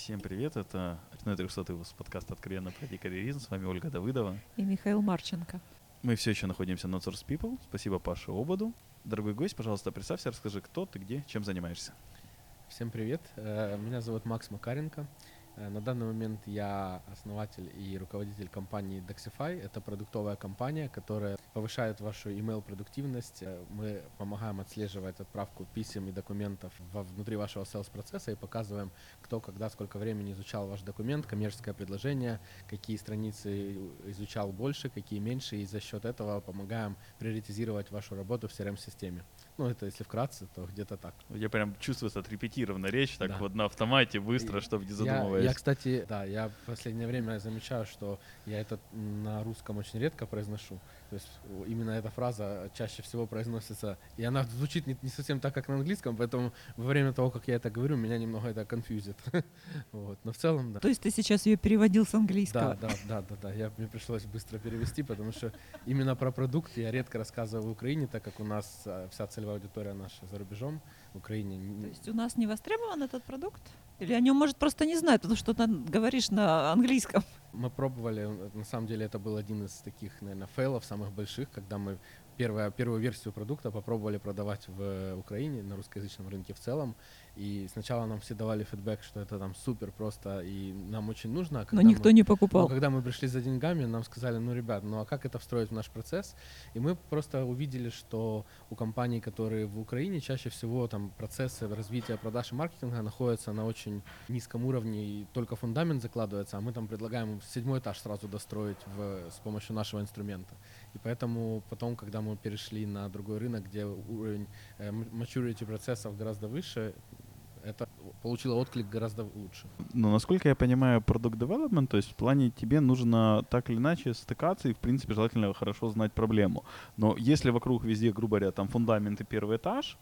Всем привет, это очередной 300 выпуск подкаста «Откровенно про карьеризм». С вами Ольга Давыдова. И Михаил Марченко. Мы все еще находимся на Source People. Спасибо Паше Ободу. Дорогой гость, пожалуйста, представься, расскажи, кто ты, где, чем занимаешься. Всем привет, э, меня зовут Макс Макаренко. Э, на данный момент я основатель и руководитель компании Doxify. Это продуктовая компания, которая повышает вашу email продуктивность. Э, мы помогаем отслеживать отправку писем и документов внутри вашего sales процесса и показываем, кто, когда, сколько времени изучал ваш документ, коммерческое предложение, какие страницы изучал больше, какие меньше, и за счет этого помогаем приоритизировать вашу работу в CRM-системе. Ну, это если вкратце, то где-то так. Я прям чувствую, что отрепетированная речь, так да. вот на автомате, быстро, чтобы не задумываясь. Я, я, кстати, да, я в последнее время замечаю, что я это на русском очень редко произношу. То есть именно эта фраза чаще всего произносится, и она звучит не, не совсем так, как на английском, поэтому во время того, как я это говорю, меня немного это конфьюзит. вот. Но в целом, да. То есть ты сейчас ее переводил с английского? Да, да, да, да, да. Я, мне пришлось быстро перевести, потому что именно про продукт я редко рассказываю в Украине, так как у нас а, вся целевая аудитория наша за рубежом в Украине. То есть у нас не востребован этот продукт? Или о нем, может, просто не знают, потому что ты говоришь на английском? Мы пробовали, на самом деле это был один из таких, наверное, фейлов самых больших, когда мы первая, первую версию продукта попробовали продавать в Украине, на русскоязычном рынке в целом. И сначала нам все давали фидбэк, что это там супер просто и нам очень нужно. А но никто мы, не покупал. Но когда мы пришли за деньгами, нам сказали, ну, ребят, ну а как это встроить в наш процесс? И мы просто увидели, что у компаний, которые в Украине, чаще всего там процессы развития продаж и маркетинга находятся на очень низком уровне, и только фундамент закладывается, а мы там предлагаем седьмой этаж сразу достроить в, с помощью нашего инструмента. И поэтому потом, когда мы перешли на другой рынок, где уровень э, maturity процессов гораздо выше, это получило отклик гораздо лучше. Но насколько я понимаю, продукт development, то есть в плане тебе нужно так или иначе стыкаться и, в принципе, желательно хорошо знать проблему. Но если вокруг везде, грубо говоря, там фундамент и первый этаж,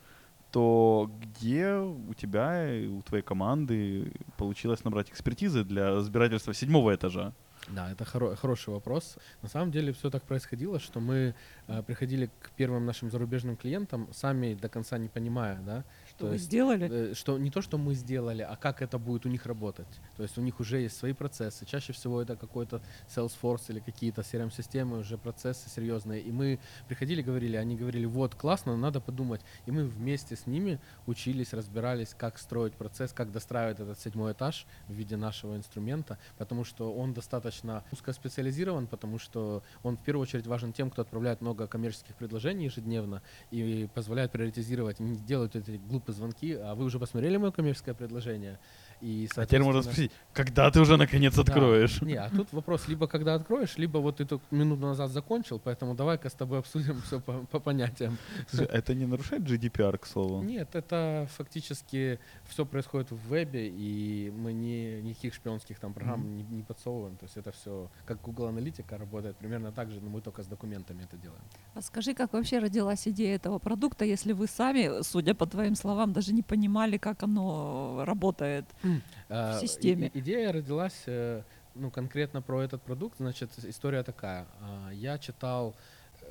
то где у тебя и у твоей команды получилось набрать экспертизы для разбирательства седьмого этажа? Да, это хоро- хороший вопрос. На самом деле все так происходило, что мы э, приходили к первым нашим зарубежным клиентам, сами до конца не понимая, да, что то вы есть, сделали? Э, что не то, что мы сделали, а как это будет у них работать. То есть у них уже есть свои процессы. Чаще всего это какой-то Salesforce или какие-то CRM-системы, уже процессы серьезные. И мы приходили, говорили, они говорили, вот, классно, надо подумать. И мы вместе с ними учились, разбирались, как строить процесс, как достраивать этот седьмой этаж в виде нашего инструмента, потому что он достаточно узкоспециализирован, потому что он в первую очередь важен тем, кто отправляет много коммерческих предложений ежедневно и позволяет приоритизировать, не делают эти глупые звонки, а вы уже посмотрели мое коммерческое предложение? И, а теперь можно спросить, когда ты уже наконец откроешь? Да. Не, а тут вопрос, либо когда откроешь, либо вот ты только минуту назад закончил, поэтому давай-ка с тобой обсудим все по, по понятиям. Это не нарушает GDPR, к слову? Нет, это фактически все происходит в вебе, и мы не, никаких шпионских там программ mm-hmm. не, не подсовываем. То есть это все, как Google Аналитика работает, примерно так же, но мы только с документами это делаем. А скажи, как вообще родилась идея этого продукта, если вы сами, судя по твоим словам, даже не понимали, как оно работает? В э, системе. Идея родилась, э, ну, конкретно про этот продукт, значит, история такая. А, я читал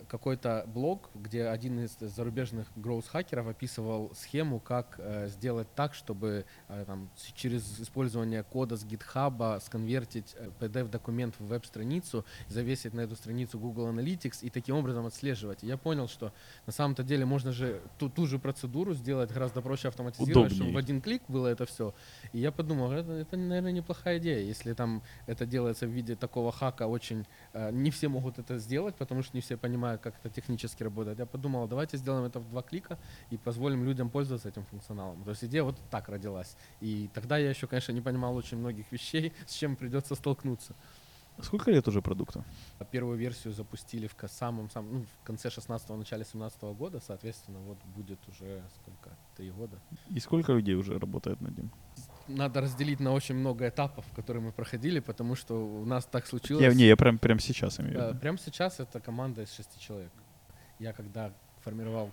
какой-то блог, где один из зарубежных гроус-хакеров описывал схему, как э, сделать так, чтобы э, там, через использование кода с GitHub сконвертить э, PDF-документ в веб-страницу, завесить на эту страницу Google Analytics и таким образом отслеживать. И я понял, что на самом-то деле можно же ту, ту же процедуру сделать гораздо проще автоматизировать, Удобнее. чтобы в один клик было это все. И я подумал, это, это, наверное, неплохая идея, если там это делается в виде такого хака, очень э, не все могут это сделать, потому что не все понимают, как это технически работает. Я подумал, давайте сделаем это в два клика и позволим людям пользоваться этим функционалом. То есть идея вот так родилась. И тогда я еще, конечно, не понимал очень многих вещей, с чем придется столкнуться. Сколько лет уже продукту? Первую версию запустили в самом, самом ну, в конце 16-го, начале 17 -го года, соответственно, вот будет уже сколько, три года. И сколько людей уже работает над ним? Надо разделить на очень много этапов, которые мы проходили, потому что у нас так случилось. Я, не, я прям, прям сейчас имею в виду. Прямо сейчас это команда из шести человек. Я когда формировал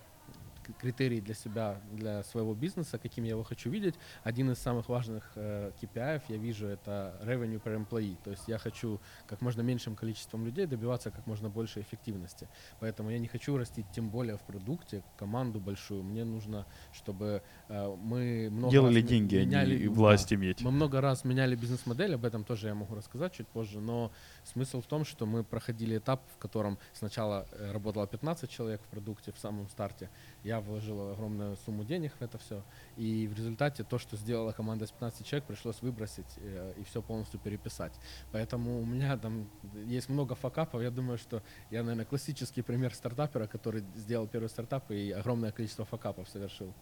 критерий для себя, для своего бизнеса, каким я его хочу видеть. Один из самых важных э, KPI я вижу это revenue per employee. То есть я хочу как можно меньшим количеством людей добиваться как можно большей эффективности. Поэтому я не хочу растить тем более в продукте команду большую. Мне нужно, чтобы э, мы много Делали раз деньги, а меняли, не да, власть иметь. мы много раз меняли бизнес-модель, об этом тоже я могу рассказать чуть позже, но смысл в том, что мы проходили этап, в котором сначала э, работало 15 человек в продукте в самом старте, я вложил огромную сумму денег в это все, и в результате то, что сделала команда из 15 человек, пришлось выбросить э, и все полностью переписать. Поэтому у меня там есть много факапов, я думаю, что я, наверное, классический пример стартапера, который сделал первый стартап и огромное количество факапов совершил.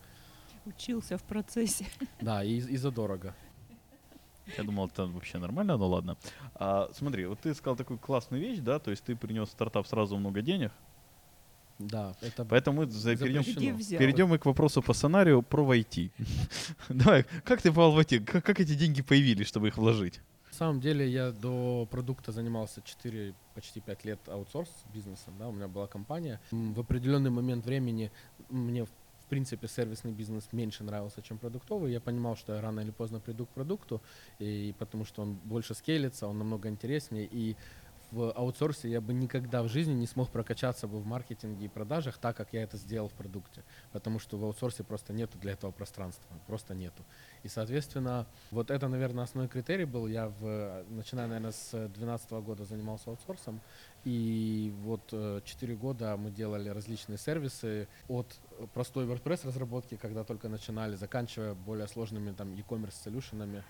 Учился в процессе. Да, и, и задорого. Я думал, это вообще нормально, но ладно. А, смотри, вот ты сказал такую классную вещь, да, то есть ты принес в стартап сразу много денег, Да, это поэтому мы за- перейдем, Запрещено. Перейдем мы к вопросу по сценарию про войти. Давай, как ты попал в IT? Как, как эти деньги появились, чтобы их вложить? На самом деле я до продукта занимался 4, почти 5 лет аутсорс бизнесом, да, у меня была компания. М, В определенный момент времени мне в принципе сервисный бизнес меньше нравился, чем продуктовый. Я понимал, что я рано или поздно приду к продукту, и потому что он больше скейлится, он намного интереснее, и в аутсорсе я бы никогда в жизни не смог прокачаться бы в маркетинге и продажах так, как я это сделал в продукте. Потому что в аутсорсе просто нету для этого пространства. Просто нету. И, соответственно, вот это, наверное, основной критерий был. Я, в, начиная, наверное, с 2012 года занимался аутсорсом. И вот 4 года мы делали различные сервисы от простой WordPress разработки, когда только начинали, заканчивая более сложными там e-commerce солюшенами э,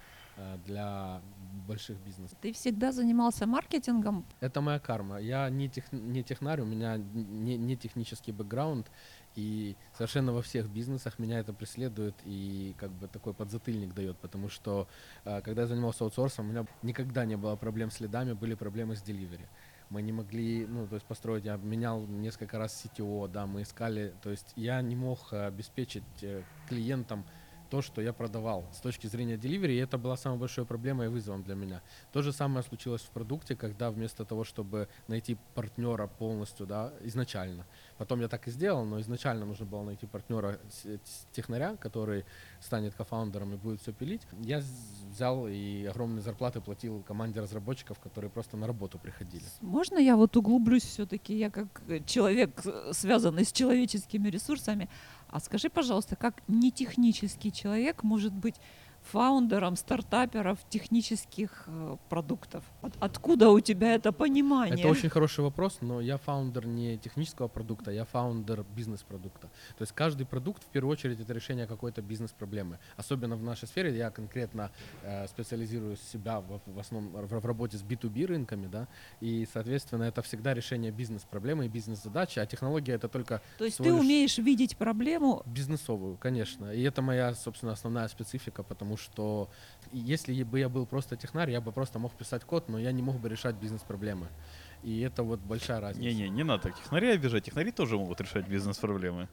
для больших бизнесов. Ты всегда занимался маркетингом. Это моя карма. Я не, тех, не технарь, у меня не, не технический бэкграунд, и совершенно во всех бизнесах меня это преследует и как бы такой подзатыльник дает, потому что э, когда я занимался аутсорсом, у меня никогда не было проблем с лидами, были проблемы с деливери. Мы не могли, ну, то есть построить, я менял несколько раз CTO, да, мы искали, то есть я не мог э, обеспечить э, клиентам то, что я продавал с точки зрения delivery, и это была самой большой проблемой и вызовом для меня. То же самое случилось в продукте, когда вместо того, чтобы найти партнера полностью, да, изначально, потом я так и сделал, но изначально нужно было найти партнера технаря, который станет кофаундером и будет все пилить. Я взял и огромные зарплаты платил команде разработчиков, которые просто на работу приходили. Можно я вот углублюсь все-таки, я как э, человек, э, связанный с человеческими ресурсами. А скажи, пожалуйста, как нетехнический человек может быть фаундером стартаперов технических э, продуктов? От- откуда у тебя это понимание? Это очень хороший вопрос, но я фаундер не технического продукта, я фаундер бизнес-продукта. То есть каждый продукт, в первую очередь, это решение какой-то бизнес-проблемы. Особенно в нашей сфере, я конкретно э, специализирую себя в, в основном в, в работе с B2B рынками, да, и, соответственно, это всегда решение бизнес-проблемы и бизнес-задачи, а технология это только То есть ты умеешь видеть проблему, Бизнесовую, конечно. И это моя, собственно, основная специфика, потому что если бы я был просто технарь, я бы просто мог писать код, но я не мог бы решать бизнес-проблемы. И это вот большая разница. Не-не, не надо технарей обижать. Технари тоже могут решать бизнес-проблемы.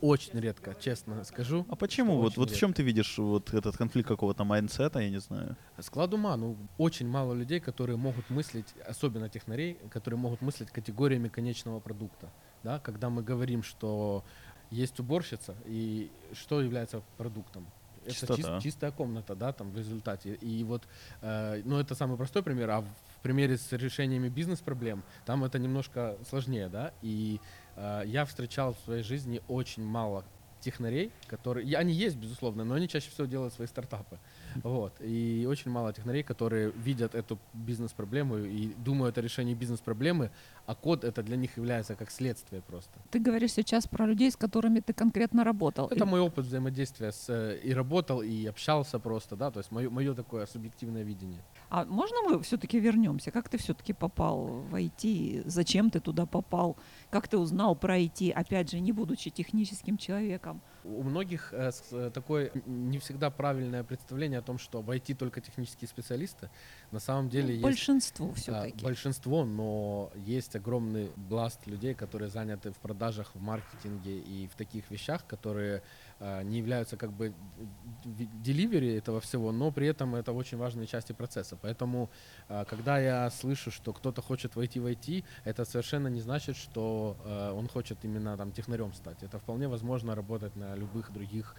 Очень редко, честно скажу. А почему? Вот, вот в чем ты видишь вот этот конфликт какого-то mindset а, я не знаю. Склад ума, ну, очень мало людей, которые могут мыслить, особенно технарей, которые могут мыслить категориями конечного продукта. Да? Когда мы говорим, что есть уборщица, и что является продуктом? Это чис- Чистота. чистая комната, да, там в результате. И вот, э, ну, это самый простой пример, а в примере с решениями бизнес-проблем, там это немножко сложнее, да, и э, я встречал в своей жизни очень мало технарей, которые, и они есть, безусловно, но они чаще всего делают свои стартапы. Вот. И очень мало технарей, которые видят эту бизнес-проблему и думают о решении бизнес-проблемы, а код это для них является как следствие просто. ты говоришь сейчас про людей, с которыми ты конкретно работал. Это мой опыт взаимодействия с, э, и работал, и общался просто, да, то есть мое, мое такое субъективное видение. А можно мы все-таки вернемся? Как ты все-таки попал в IT? Зачем ты туда попал? Как ты узнал про IT, опять же, не будучи техническим человеком? У многих э, э, такое не всегда правильное представление о том, что в IT только технические специалисты. На самом деле Ну, есть Большинству а, все-таки. большинство, но есть огромный бласт людей, которые заняты в продажах, в маркетинге и в таких вещах, которые не являются как бы delivery этого всего, но при этом это очень важные части процесса. Поэтому, э, когда я слышу, что кто-то хочет войти в IT, это совершенно не значит, что э, он хочет именно там технарем стать. Это вполне возможно работать на любых других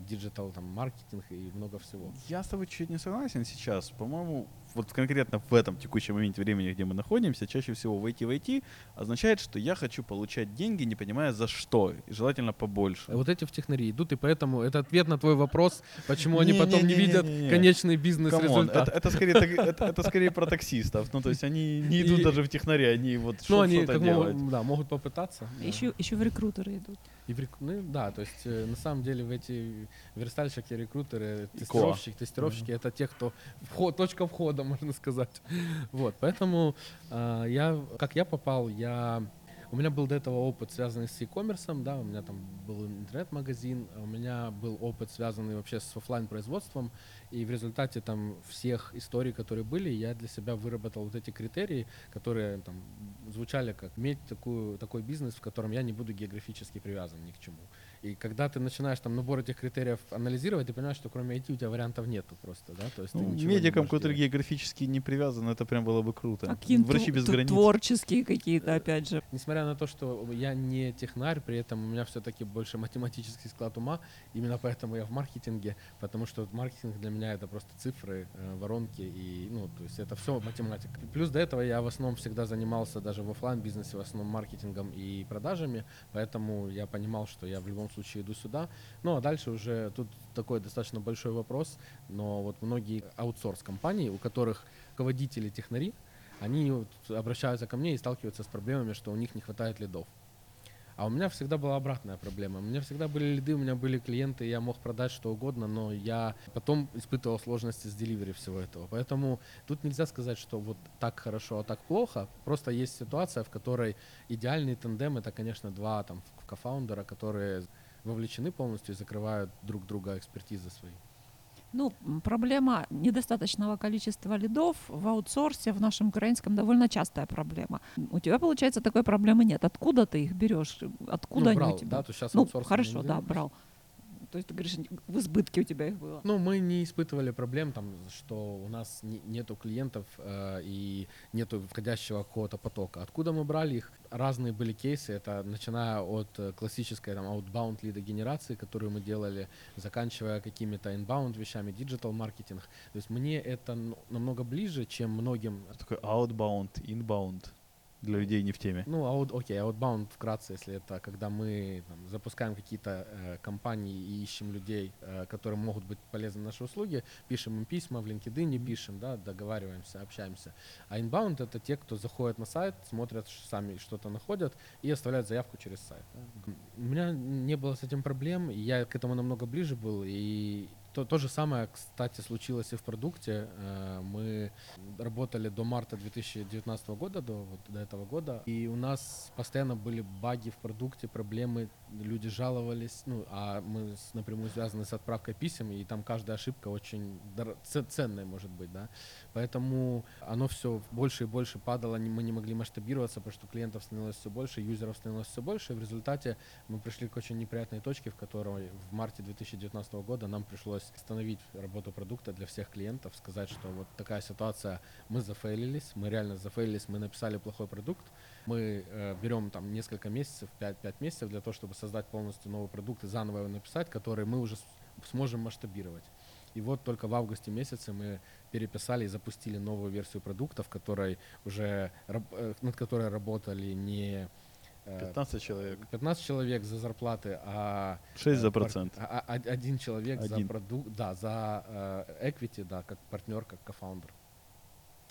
digital, там, маркетинг и много всего. Я с тобой чуть не согласен сейчас. По-моему, вот конкретно в этом текущем моменте времени, где мы находимся, чаще всего войти в IT означает, что я хочу получать деньги, не понимая за что, и желательно побольше. Вот эти в технари идут, и поэтому это ответ на твой вопрос, почему они потом не видят конечный бизнес-результат. Это скорее это скорее про таксистов, ну то есть они не идут даже в технари, они вот ну, что-то делают. Да, могут попытаться. Еще еще в рекрутеры идут. И в, ну, да, то есть э, на самом деле в эти верстальщики, рекрутеры, тестировщики, тестировщики mm-hmm. это те, кто вход, точка входа, можно сказать. Вот, поэтому э, я, как я попал, я у меня был до этого опыт, связанный с e-commerce, да, у меня там был интернет-магазин, у меня был опыт, связанный вообще с офлайн производством и в результате там всех историй, которые были, я для себя выработал вот эти критерии, которые там звучали как иметь такую, такой бизнес, в котором я не буду географически привязан ни к чему. И когда ты начинаешь там набор этих критериев анализировать, ты понимаешь, что кроме IT у тебя вариантов нету просто, да? То есть ну, медикам, который географически не привязан, это прям было бы круто. А Врачи без границ. Творческие какие-то, опять же. Nесмотря на то, что я не технарь, при этом у меня все-таки больше математический склад ума, именно поэтому я в маркетинге, потому что маркетинг для меня это просто цифры, э, воронки и, ну, то есть это все математика. Плюс до этого я в основном всегда занимался даже в офлайн бизнесе в основном маркетингом и продажами, поэтому я понимал, что я в любом любом случае иду сюда. Ну а дальше уже тут такой достаточно большой вопрос, но вот многие аутсорс-компании, у которых руководители технари, они вот обращаются ко мне и сталкиваются с проблемами, что у них не хватает лидов. А у меня всегда была обратная проблема. У меня всегда были лиды, у меня были клиенты, я мог продать что угодно, но я потом испытывал сложности с деливери всего этого. Поэтому тут нельзя сказать, что вот так хорошо, а так плохо. Просто есть ситуация, в которой идеальный тандем это, конечно, два там кофаундера, которые вовлечены полностью и закрывают друг друга экспертизы свои. Ну, проблема недостаточного количества лидов в аутсорсе в нашем украинском довольно частая проблема. У тебя, получается, такой проблемы нет. Откуда ты их берешь? Откуда ну, брал, они у тебя? Да, то сейчас ну, хорошо, да, брал. То есть ты говоришь, в избытке у тебя их было? Ну, мы не испытывали проблем, там, что у нас не, нету клиентов э, и нету входящего какого-то потока. Откуда мы брали их? Разные были кейсы. Это начиная от э, классической там outbound лидогенерации, которую мы делали, заканчивая какими-то inbound вещами, digital маркетинг. То есть мне это намного ближе, чем многим. Что такое outbound, inbound? Для людей не в теме. Ну, а вот, окей, Outbound вкратце, если это когда мы там, запускаем какие-то э, компании и ищем людей, э, которые могут быть полезны наши услуги, пишем им письма, в LinkedIn пишем, да, договариваемся, общаемся. А Inbound — это те, кто заходит на сайт, смотрят сами, что-то находят и оставляют заявку через сайт. Да. У меня не было с этим проблем, я к этому намного ближе был, и то, то же самое, кстати, случилось и в продукте. Э, мы работали до марта 2019 года, до, вот, до этого года, и у нас постоянно были баги в продукте, проблемы, люди жаловались, ну, а мы напрямую связаны с отправкой писем, и там каждая ошибка очень ценная может быть, да. Поэтому оно все больше и больше падало, мы не могли масштабироваться, потому что клиентов становилось все больше, юзеров становилось все больше, и в результате мы пришли к очень неприятной точке, в которой в марте 2019 года нам пришлось остановить работу продукта для всех клиентов, сказать, что вот такая ситуация, мы зафейлились, мы реально зафейлились, мы написали плохой продукт, мы э, берем там несколько месяцев, 5-5 месяцев для того, чтобы создать полностью новый продукт и заново его написать, который мы уже сможем масштабировать. И вот только в августе месяце мы переписали и запустили новую версию продукта, в которой уже, э, над которой работали не 15 э, человек. 15 человек за зарплаты, а... 6 за процент. А, а, один человек один. за продукт, да, за э, equity, да, как партнер, как кофаундер.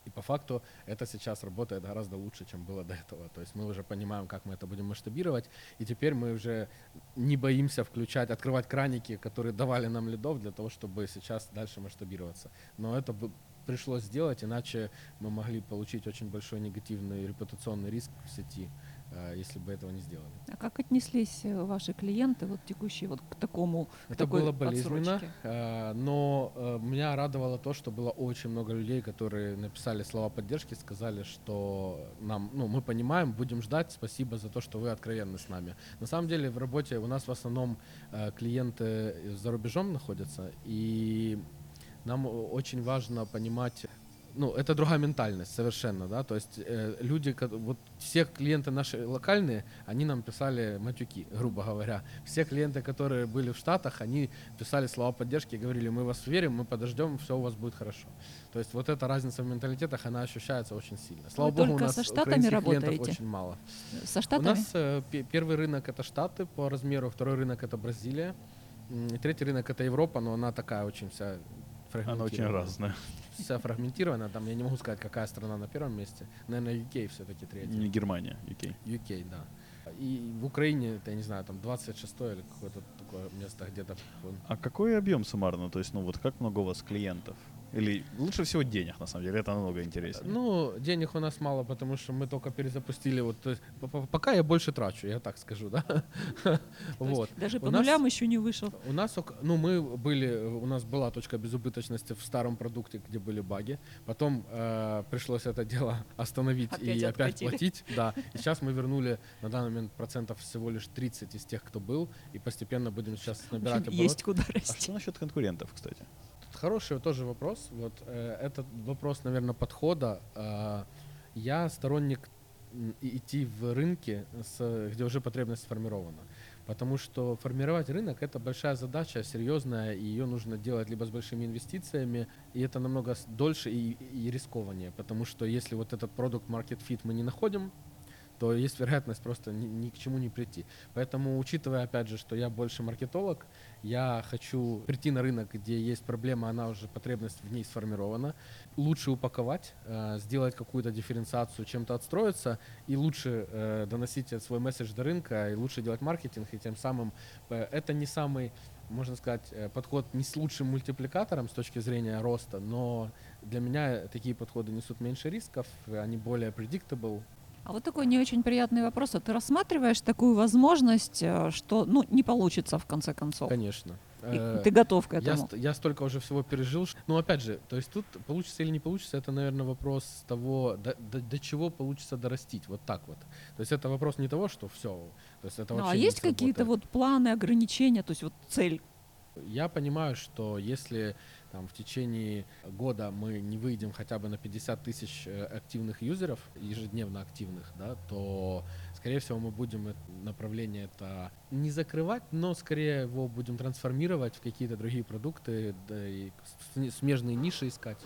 И по факту это сейчас работает гораздо лучше, чем было до этого. То есть мы уже понимаем, как мы это будем масштабировать. И теперь мы уже не боимся включать, открывать краники, которые давали нам лидов для того, чтобы сейчас дальше масштабироваться. Но это пришлось сделать, иначе мы могли получить очень большой негативный репутационный риск в сети э, если бы этого не сделали. А как отнеслись э, ваши клиенты, вот текущие, вот к такому, к Это такой было болезненно, отсрочке? э, но э, меня радовало то, что было очень много людей, которые написали слова поддержки, сказали, что нам, ну, мы понимаем, будем ждать, спасибо за то, что вы откровенны с нами. На самом деле в работе у нас в основном э, клиенты за рубежом находятся, и нам очень важно понимать ну, это другая ментальность совершенно, да, то есть э, люди, вот все клиенты наши локальные, они нам писали матюки, грубо говоря. Все клиенты, которые были в Штатах, они писали слова поддержки и говорили, мы вас верим, мы подождем, все у вас будет хорошо. То есть вот эта разница в менталитетах, она ощущается очень сильно. Слава Вы богу, у нас со Штатами работаете? очень мало. Со У Штатами? нас э, пе- первый рынок это Штаты по размеру, второй рынок это Бразилия, и третий рынок это Европа, но она такая очень вся Она очень разная. вся фрагментирована. Там я не могу сказать, какая страна на первом месте. Наверное, UK все-таки третий. Не Германия, UK. UK, да. И в Украине, это, я не знаю, там 26 или какое-то такое место где-то. А какой объем суммарно? То есть, ну вот как много у вас клиентов? Или лучше всего денег, на самом деле, это намного интереснее. Ну, денег у нас мало, потому что мы только перезапустили. Вот, то есть, по- по- пока я больше трачу, я так скажу, да. Вот. Даже У по нас- нулям еще не вышел. У нас, ок- ну, мы были, у нас была точка безубыточности в старом продукте, где были баги. Потом э, пришлось это дело остановить Опять и опять откатили. платить. Да. И сейчас мы вернули на данный момент процентов всего лишь 30 из тех, кто был, и постепенно будем сейчас набирать общем, оборот. есть куда А расти. что насчет конкурентов, кстати? Хороший тоже вопрос. Вот э, этот вопрос, наверное, подхода. Э, я сторонник идти в рынки, с, где уже потребность сформирована. Потому что формировать рынок это большая задача, серьезная, и ее нужно делать либо с большими инвестициями, и это намного дольше и, и рискованнее. Потому что если вот этот продукт market fit мы не находим, то есть вероятность просто ни, ни к чему не прийти. Поэтому, учитывая, опять же, что я больше маркетолог, я хочу прийти на рынок, где есть проблема, она уже, потребность в ней сформирована, лучше упаковать, э, сделать какую-то дифференциацию, чем-то отстроиться, и лучше э, доносить свой месседж до рынка, и лучше делать маркетинг, и тем самым э, это не самый можно сказать, подход не с лучшим мультипликатором с точки зрения роста, но для меня такие подходы несут меньше рисков, они более predictable, А вот такой не очень приятный вопрос. А ты рассматриваешь такую возможность, э, что ну, не получится в конце концов? конечно. И Э, ты готов к Я, этому? ст- я столько уже всего пережил. ш- Ну, опять же, то есть тут получится или не получится, это, наверное, вопрос того, до, до- до чего получится дорастить. Вот так вот. То есть это вопрос не того, что все. То есть это Ну, а есть какие-то вот планы, ограничения, то есть вот цель? Я понимаю, что если там, в течение года мы не выйдем хотя бы на 50 тысяч э, активных юзеров, ежедневно активных, да, то, скорее всего, мы будем направление это не закрывать, но скорее его будем трансформировать в какие-то другие продукты, да, и смежные ниши искать.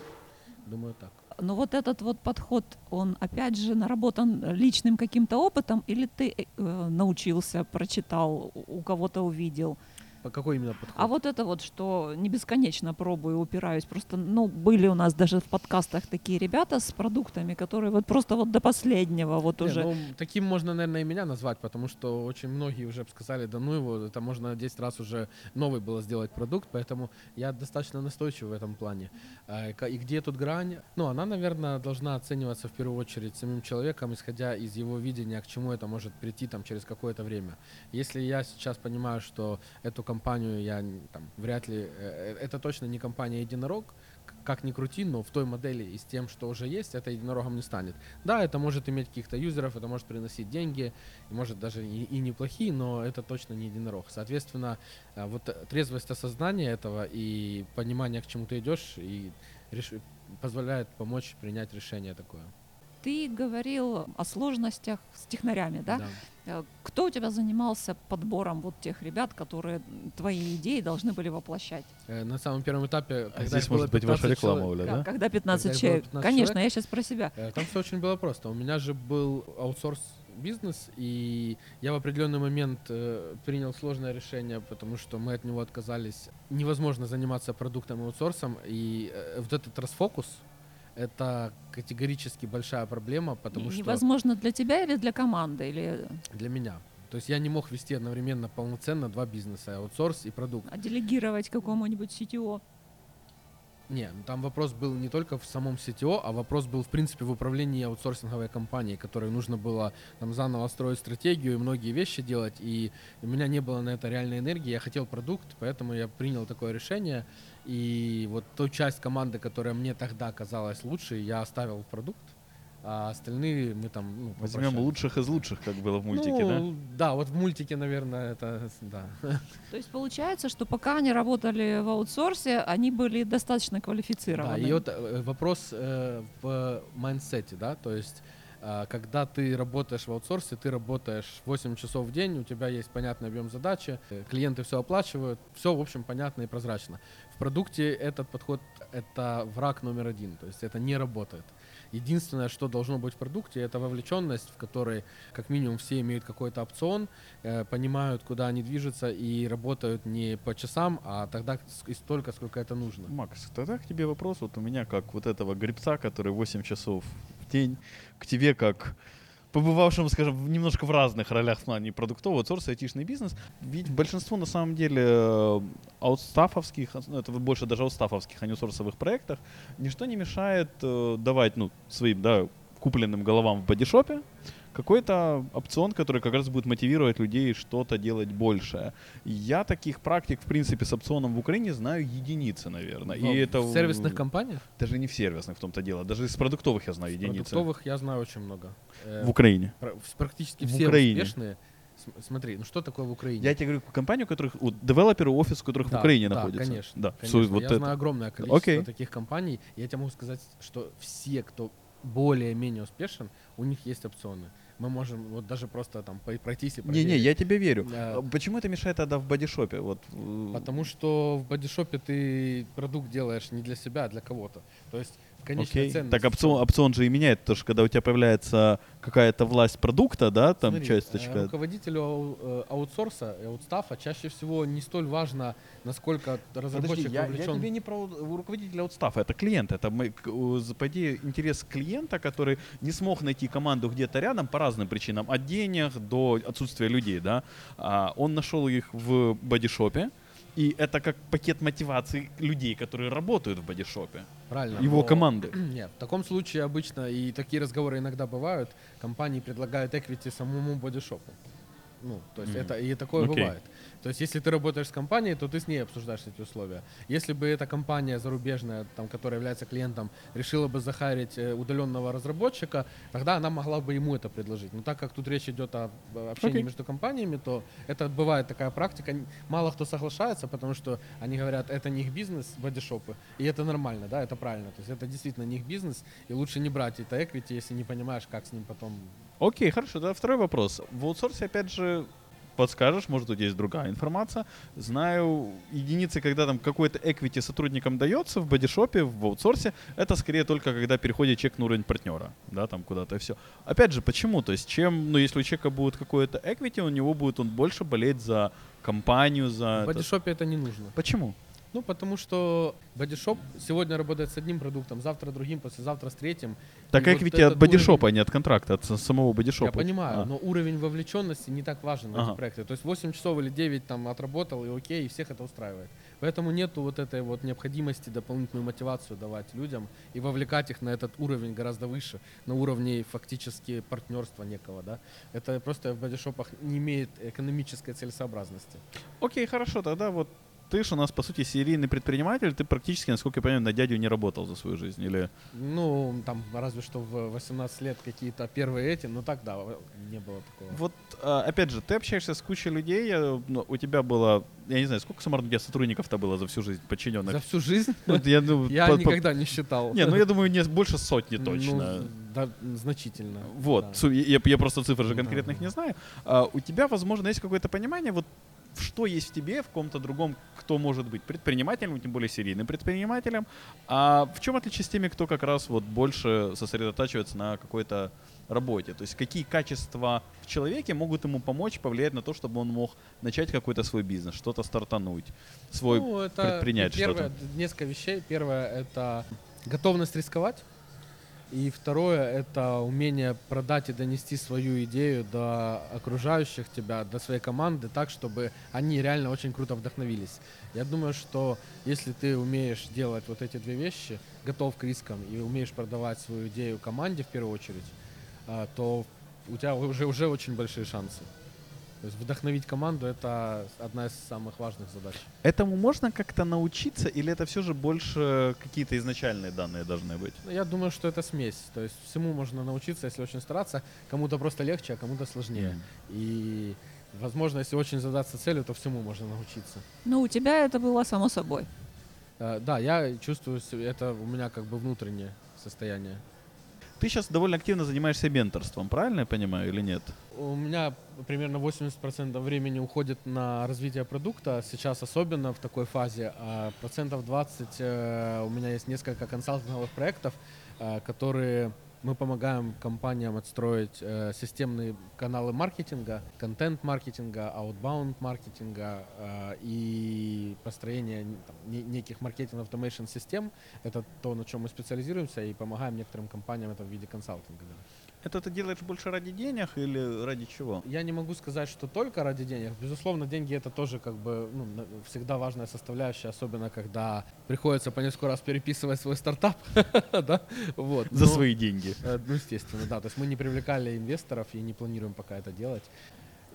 Думаю, так. Но вот этот вот подход, он опять же наработан личным каким-то опытом, или ты э, научился, прочитал, у кого-то увидел? По какой именно подход? А вот это вот, что не бесконечно пробую, упираюсь. Просто, ну, были у нас даже в подкастах такие ребята с продуктами, которые вот просто вот до последнего вот Не, уже... ну, таким можно, наверное, и меня назвать, потому что очень многие уже сказали, да ну его, это можно 10 раз уже новый было сделать продукт, поэтому я достаточно настойчив в этом плане. А, И где тут грань? Ну, она, наверное, должна оцениваться в первую очередь самим человеком, исходя из его видения, к чему это может прийти там через какое-то время. Если я сейчас понимаю, что эту компанию я там вряд ли, э, э, это точно не компания единорог, как ни крути, но в той модели и с тем, что уже есть, это единорогом не станет. Да, это может иметь каких-то юзеров, это может приносить деньги, и может даже и, и неплохие, но это точно не единорог. Соответственно, э, вот трезвость осознания этого и понимание, к чему ты идешь, и реш- позволяет помочь принять решение такое. Ты говорил о сложностях с технарями, да? Э, Кто у тебя занимался подбором вот тех ребят, которые твои идеи должны были воплощать? Э, На самом первом этапе, когда А здесь может быть ваша 15 реклама, человек- Оля, да? Когда 15 Когда человек? 15 Конечно, человек? я сейчас про себя. Э, Там все очень было просто. У меня же был аутсорс бизнес, и я в определенный момент э, принял сложное решение, потому что мы от него отказались. Невозможно заниматься продуктом и аутсорсом, и э, вот этот расфокус это категорически большая проблема, потому Не- что Невозможно для тебя или для команды? Или... для меня. То есть я не мог вести одновременно полноценно два бизнеса, аутсорс и продукт. А делегировать какому-нибудь CTO? Не, ну там вопрос был не только в самом CTO, а вопрос был, в принципе, в управлении аутсорсинговой компанией, которой нужно было там заново строить стратегию и многие вещи делать, и у меня не было на это реальной энергии, я хотел продукт, поэтому я принял такое решение, и вот ту часть команды, которая мне тогда казалась лучшей, я оставил в продукт, а остальные мы там ну, Возьмем лучших из лучших, как было в мультике, да? Ну, Да, вот в мультике, наверное, это, да. То есть получается, что пока они работали в аутсорсе, они были достаточно Да, квалифицированы. и вот э, вопрос э, в mindset е, да, то есть когда ты работаешь в аутсорсе, ты работаешь 8 часов в день, у тебя есть понятный объем задачи, э, клиенты все оплачивают, все, в общем, понятно и прозрачно. В продукте этот подход — это враг номер один, то есть это не работает. Единственное, что должно быть в продукте, это вовлеченность, в которой как минимум все имеют какой-то опцион, э, понимают, куда они движутся и работают не по часам, а тогда и столько, сколько это нужно. Макс, тогда к тебе вопрос. Вот у меня, как вот этого гребца, который 8 часов в день, к тебе, как побывавшему, скажем, немножко в разных ролях в плане продуктового, аутсорса, айтишный бизнес. Ведь большинство, на самом деле, э, аутстафовских, ну, это больше даже аутстафовских, а не аутсорсовых проектах, ничто не мешает э, давать, ну, своим, да, купленным головам в бодишопе какой-то опцион, который как раз будет мотивировать людей что-то делать большее. Я таких практик, в принципе, с опционом в Украине знаю единицы, наверное. Но И это в сервисных компаниях, даже не в сервисных в том-то дело, даже из продуктовых я знаю единицы. продуктовых я знаю очень много. Э, В Украине. пр- практически В все Украине. успешные. См- Смотри, ну что такое в Украине? Я тебе говорю, компанию, у которых, у девелоперы, офис, у которых Да, в Украине да, находится. конечно. Да, Конечно, Су- вот я это. знаю огромное количество Окей. таких компаний. Я тебе могу сказать, что все, кто более-менее успешен, у них есть опционы. Мы можем вот даже просто там пройтись и Не-не, проверить. я тебе верю. Да. А Почему это мешает тогда в бодишопе? Вот, э, Потому что в бодишопе ты продукт делаешь не для себя, а для кого-то. То есть конечная Окей. ценность. Так опцион, опцион же и меняет, потому что когда у тебя появляется какая-то власть продукта, да, там Смотри, часточка. э, Руководителю ау- э, аутсорса и аутстафа чаще всего не столь важно, насколько разработчик Подожди, я, я вовлечен. тебе не про руководителя аутстафа, это клиент. Это мы, по идее, интерес клиента, который не смог найти команду где-то рядом по разным причинам, от денег до отсутствия людей, да. А, он нашел их в бодишопе, и это как пакет мотивации людей, которые работают в бодишопе. Правильно. Его но- команды. Нет, в таком случае обычно, и такие разговоры иногда бывают, компании предлагают equity самому бодишопу. Ну, то есть Мгм. это и такое Окей. бывает. То есть если ты работаешь с компанией, то ты с ней обсуждаешь эти условия. Если бы эта компания зарубежная, там, которая является клиентом, решила бы захарить э, удаленного разработчика, тогда она могла бы ему это предложить. Но так как тут речь идет о общении Окей. между компаниями, то это бывает такая практика. Мало кто соглашается, потому что они говорят, это не их бизнес, бодишопы, и это нормально, да, это правильно. То есть это действительно не их бизнес, и лучше не брать это equity, если не понимаешь, как с ним потом Окей, хорошо, тогда второй вопрос. В аутсорсе, опять же, подскажешь, может, тут есть другая информация. Знаю единицы, когда там какой-то equity сотрудникам дается в бодишопе, в аутсорсе, это скорее только когда переходит чек на уровень партнера, да, там куда-то и все. Опять же, почему? То есть, чем, ну, если у человека будет какое-то equity, у него будет он больше болеть за компанию, за... В это. бодишопе это не нужно. Почему? Ну, потому что бодишоп сегодня работает с одним продуктом, завтра другим, послезавтра с третьим. Так И вот equity этот от бодишопа, уровень- а не от контракта, от самого бодишопа. Я понимаю, А. но уровень вовлеченности не так важен в Ага. эти проекты. То есть 8 часов или 9 там отработал, и окей, и всех это устраивает. Поэтому нету вот этой вот необходимости дополнительную мотивацию давать людям и вовлекать их на этот уровень гораздо выше, на уровне фактически партнерства некого, да. Это просто в бодишопах не имеет экономической целесообразности. Окей, хорошо, тогда вот ты же у нас, по сути, серийный предприниматель, ты практически, насколько я понимаю, на дядю не работал за свою жизнь, или... Ну, там разве что в 18 лет какие-то первые эти, но так да, не было такого. Вот, а, опять же, ты общаешься с кучей людей, э, ну, у тебя было, я не знаю, сколько суммарно у тебя сотрудников-то было за всю жизнь, подчиненных? За всю жизнь Ну, я, ну, я по- по- никогда не считал. Не, ну я думаю, не больше сотни Ну, точно. да, значительно. Вот, да. я, я просто цифр же Да. конкретных не знаю. А, у тебя, возможно, есть какое-то понимание, вот что есть в тебе, в ком-то другом, кто может быть предпринимателем, тем более серийным предпринимателем. А в чем отличие с теми, кто как раз вот больше сосредотачивается на какой-то работе? То есть какие качества в человеке могут ему помочь, повлиять на то, чтобы он мог начать какой-то свой бизнес, что-то стартануть, свой Ну, это предпринять первое, что-то? несколько вещей. Первое — это готовность рисковать. И второе — это умение продать и донести свою идею до окружающих тебя, до своей команды так, чтобы они реально очень круто вдохновились. Я думаю, что если ты умеешь делать вот эти две вещи, готов к рискам и умеешь продавать свою идею команде в первую очередь, а, то у тебя уже, уже очень большие шансы. То есть вдохновить команду — это одна из самых важных задач. Этому можно как-то научиться, или это все же больше какие-то изначальные данные должны быть? Ну, Я думаю, что это смесь. То есть всему можно научиться, если очень стараться. Кому-то просто легче, а кому-то сложнее. Мгм. И, возможно, если очень задаться целью, то всему можно научиться. Ну, у тебя это было само собой. Э, Да, я чувствую, это у меня как бы внутреннее состояние. Ты сейчас довольно активно занимаешься менторством, правильно я понимаю, или нет? У меня примерно 80% времени уходит на развитие продукта, сейчас особенно в такой фазе, а процентов 20 э, у меня есть несколько консалтинговых проектов, э, которые мы помогаем компаниям отстроить э, системные каналы маркетинга, контент-маркетинга, outbound маркетинга э, и построение там, не- неких маркетинг automation систем. Это то, на чем мы специализируемся и помогаем некоторым компаниям это в виде консалтинга. да. Это ты делаешь больше ради денег или ради чего? Я не могу сказать, что только ради денег. Безусловно, деньги это тоже как бы ну, всегда важная составляющая, особенно когда приходится по несколько раз переписывать свой стартап, да, вот. За Но, свои деньги. э, Ну, естественно, да. То есть мы не привлекали инвесторов и не планируем пока это делать.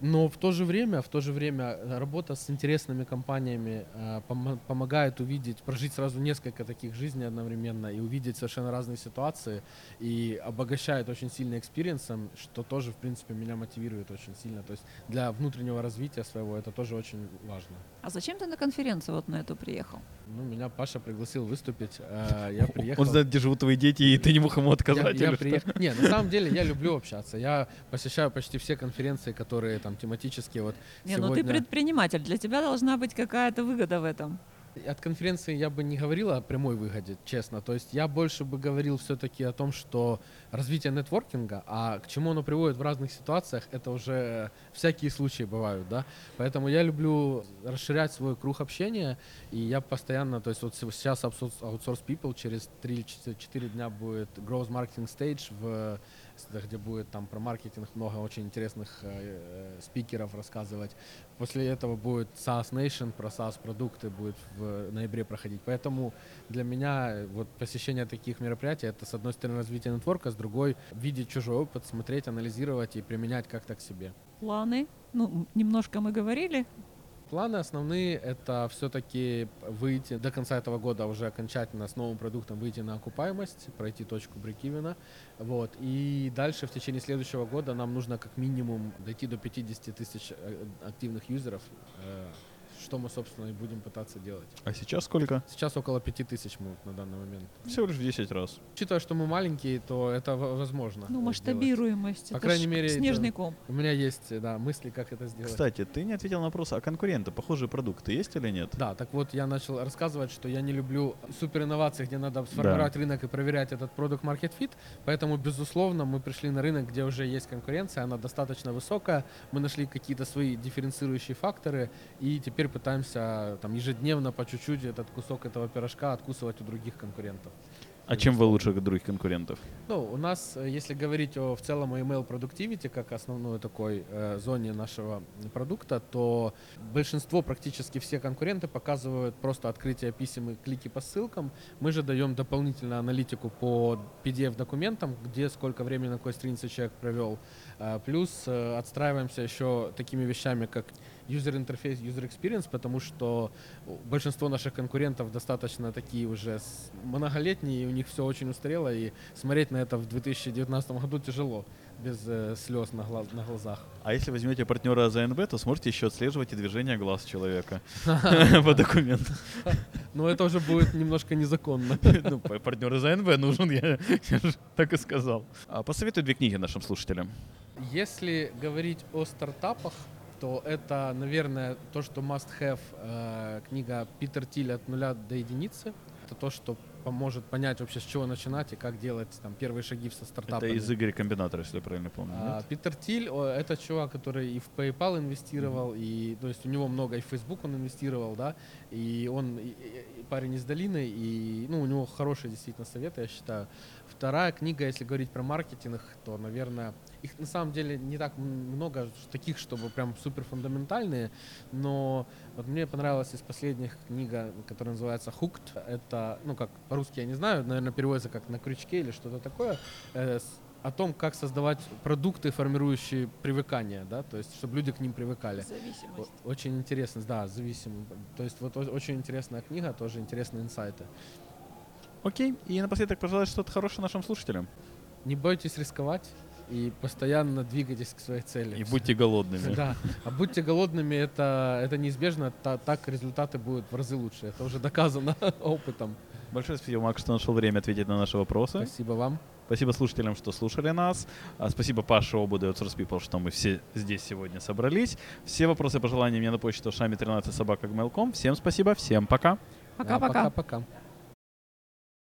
Но в то же время, в то же время э, работа с интересными компаниями э, помо- помогает увидеть, прожить сразу несколько таких жизней одновременно и увидеть совершенно разные ситуации и обогащает очень сильно experience ом, что тоже, в принципе, меня мотивирует очень сильно. То есть для внутреннего развития своего это тоже очень важно. А зачем ты на конференцию вот на эту приехал? Ну, меня Паша пригласил выступить, э, я приехал. Он знает, где живут твои дети, и ты не мог ему Я, отказать. я что? приех- Не, на самом деле я люблю общаться. Я посещаю почти все конференции, которые там тематические. Вот Не, ну ты сегодня- предприниматель, для тебя должна быть какая-то выгода в этом. От конференции я бы не говорил о прямой выгоде, честно. То есть я больше бы говорил все-таки о том, что развитие нетворкинга, а к чему оно приводит в разных ситуациях, это уже всякие случаи бывают, да. Поэтому я люблю расширять свой круг общения, и я постоянно, то есть вот сейчас Outsource People через 3-4 дня будет Growth Marketing Stage, в, где будет там про маркетинг много очень интересных э, э, спикеров рассказывать. После этого будет SaaS Nation, про SaaS продукты будет в ноябре проходить. Поэтому для меня э, вот посещение таких мероприятий это с одной стороны развитие нетворка, с другой видеть чужой опыт, смотреть, анализировать и применять как-то к себе. Планы? Ну, немножко мы говорили. Планы основные это все-таки выйти до конца этого года уже окончательно с новым продуктом выйти на окупаемость, пройти точку брейкивена. Вот. И дальше в течение следующего года нам нужно как минимум дойти до 50 тысяч э, активных юзеров, э, что мы, собственно, и будем пытаться делать. А сейчас сколько? Сейчас около 5000 мы на данный момент. Всего лишь в 10 раз. Учитывая, что мы маленькие, то это возможно. Ну, масштабируемость. По это крайней мере, снежный ком. У меня есть да, мысли, как это сделать. Кстати, ты не ответил на вопрос, а конкуренты, похожие продукты есть или нет? Да, так вот я начал рассказывать, что я не люблю супер инновации, где надо сформировать рынок и проверять этот продукт market fit. Поэтому, безусловно, мы пришли на рынок, где уже есть конкуренция, она достаточно высокая. Мы нашли какие-то свои дифференцирующие факторы и теперь пытаемся там ежедневно по чуть-чуть этот кусок этого пирожка откусывать у других конкурентов. А чем вы лучше других конкурентов? Ну, у нас, э, если говорить о, в целом о email productivity как основной такой э, зоне нашего продукта, то большинство, практически все конкуренты показывают просто открытие писем и клики по ссылкам. Мы же даем дополнительную аналитику по PDF-документам, где сколько времени на какой странице человек провел. Э, плюс э, отстраиваемся еще такими вещами, как user interface, user experience, потому что большинство наших конкурентов достаточно такие уже многолетние, и у них все очень устарело, и смотреть на это в 2019 году тяжело, без э, слез на, глаз- на глазах. А если возьмете партнера ЗНБ, то сможете еще отслеживать и движение глаз человека по документам. Но это уже будет немножко незаконно. Ну, партнер из АНБ нужен, я так и сказал. А Посоветуй две книги нашим слушателям. Если говорить о стартапах, то это, наверное, то, что must have э, книга Питер Тиль от нуля до единицы. Это то, что поможет понять вообще, с чего начинать и как делать там первые шаги со Это стартапами. из Игоря Комбинатора, если я правильно помню. А, нет? Питер Тиль, это чувак, который и в PayPal инвестировал, и то есть у него много, и в Facebook он инвестировал, да, и он и- и парень из долины, и ну, у него хорошие действительно советы, я считаю. Вторая книга, если говорить про маркетинг, то, наверное, их на самом деле не так много таких, чтобы прям супер фундаментальные, но вот мне понравилась из последних книга, которая называется Hooked. Это, ну как по-русски я не знаю, наверное, переводится как на крючке или что-то такое. Э, о том, как создавать продукты, формирующие привыкание, да, то есть, чтобы люди к ним привыкали. Зависимость. Очень интересно, да, зависимо. То есть вот очень интересная книга, тоже интересные инсайты. Окей. И напоследок пожелать что-то хорошее нашим слушателям. Не бойтесь рисковать и постоянно двигайтесь к своей цели. И будьте голодными. Да, а будьте голодными, это, это неизбежно, та- так результаты будут в разы лучше. Это уже доказано опытом. Большое спасибо, Макс, что нашел время ответить на наши вопросы. Спасибо вам. Спасибо слушателям, что слушали нас. А, Спасибо Паше Обуду и Outsource People, что мы все здесь сегодня собрались. Все вопросы и пожелания мне на почту шами13 собака Всем спасибо, всем пока. Пока-пока. Пока-пока.